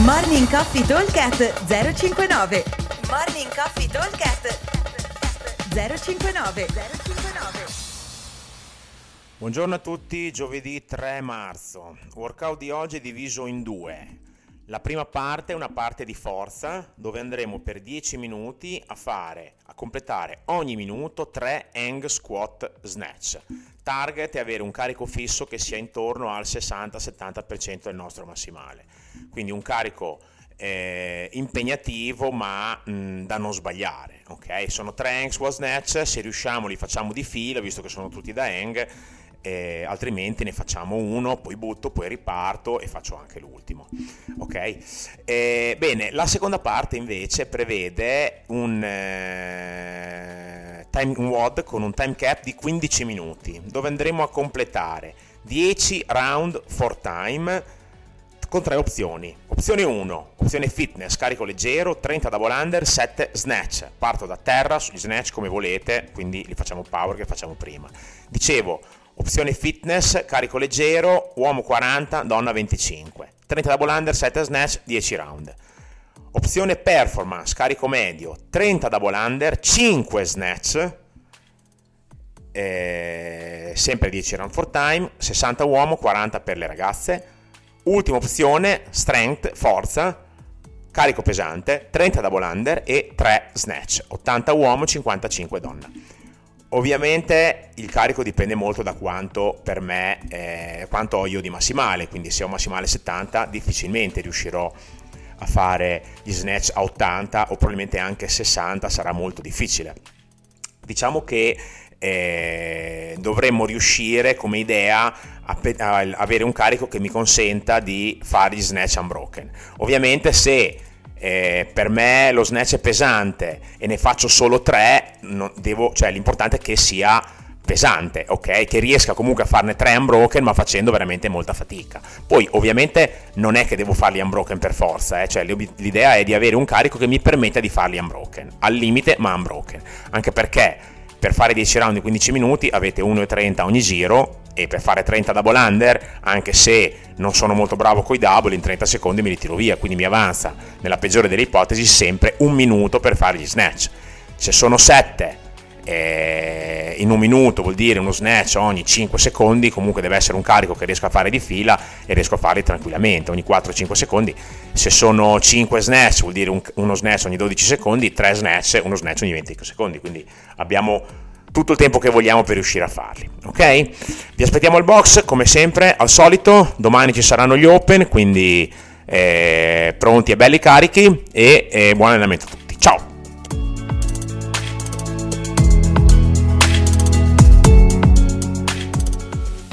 Morning Coffee Talkcast 059 Morning Coffee Talkcast 059 059 Buongiorno a tutti, giovedì 3 marzo. Workout di oggi è diviso in due. La prima parte è una parte di forza dove andremo per 10 minuti a fare, a completare ogni minuto 3 hang squat snatch. Target è avere un carico fisso che sia intorno al 60-70% del nostro massimale. Quindi un carico eh, impegnativo ma mh, da non sbagliare. Okay? Sono 3 hang squat snatch, se riusciamo li facciamo di fila visto che sono tutti da hang eh, altrimenti ne facciamo uno, poi butto, poi riparto e faccio anche l'ultimo. Ok? Eh, bene, la seconda parte invece prevede un, eh, time WOD con un time cap di 15 minuti, dove andremo a completare 10 round for time con tre opzioni. Opzione 1, opzione fitness, carico leggero, 30 double under, 7 snatch. Parto da terra sugli snatch come volete, quindi li facciamo power che facciamo prima. Dicevo, Opzione fitness, carico leggero, uomo 40, donna 25. 30 double under, 7 snatch, 10 round. Opzione performance, carico medio, 30 double under, 5 snatch, eh, sempre 10 round for time, 60 uomo, 40 per le ragazze. Ultima opzione, strength, forza, carico pesante, 30 double under e 3 snatch, 80 uomo, 55 donna. Ovviamente il carico dipende molto da quanto per me, eh, quanto ho io di massimale, quindi se ho massimale 70 difficilmente riuscirò a fare gli snatch a 80 o probabilmente anche 60 sarà molto difficile. Diciamo che eh, dovremmo riuscire come idea a, pe- a avere un carico che mi consenta di fare gli snatch unbroken. Ovviamente se eh, per me lo snatch è pesante e ne faccio solo tre, devo, cioè, l'importante è che sia pesante, ok? Che riesca comunque a farne tre unbroken ma facendo veramente molta fatica. Poi ovviamente non è che devo farli unbroken per forza, eh? cioè l'idea è di avere un carico che mi permetta di farli unbroken, al limite ma unbroken, anche perché per fare 10 round in 15 minuti avete 1,30 ogni giro e per fare 30 double under, anche se non sono molto bravo con i double, in 30 secondi mi ritiro via, quindi mi avanza, nella peggiore delle ipotesi, sempre un minuto per fare gli snatch. Se sono 7 eh, in un minuto vuol dire uno snatch ogni 5 secondi, comunque deve essere un carico che riesco a fare di fila e riesco a farli tranquillamente, ogni 4-5 secondi. Se sono 5 snatch vuol dire un, uno snatch ogni 12 secondi, 3 snatch, uno snatch ogni 20 secondi, quindi abbiamo tutto il tempo che vogliamo per riuscire a farli. Ok? Vi aspettiamo al box come sempre, al solito. Domani ci saranno gli open, quindi eh, pronti e belli carichi. E eh, buon allenamento a tutti.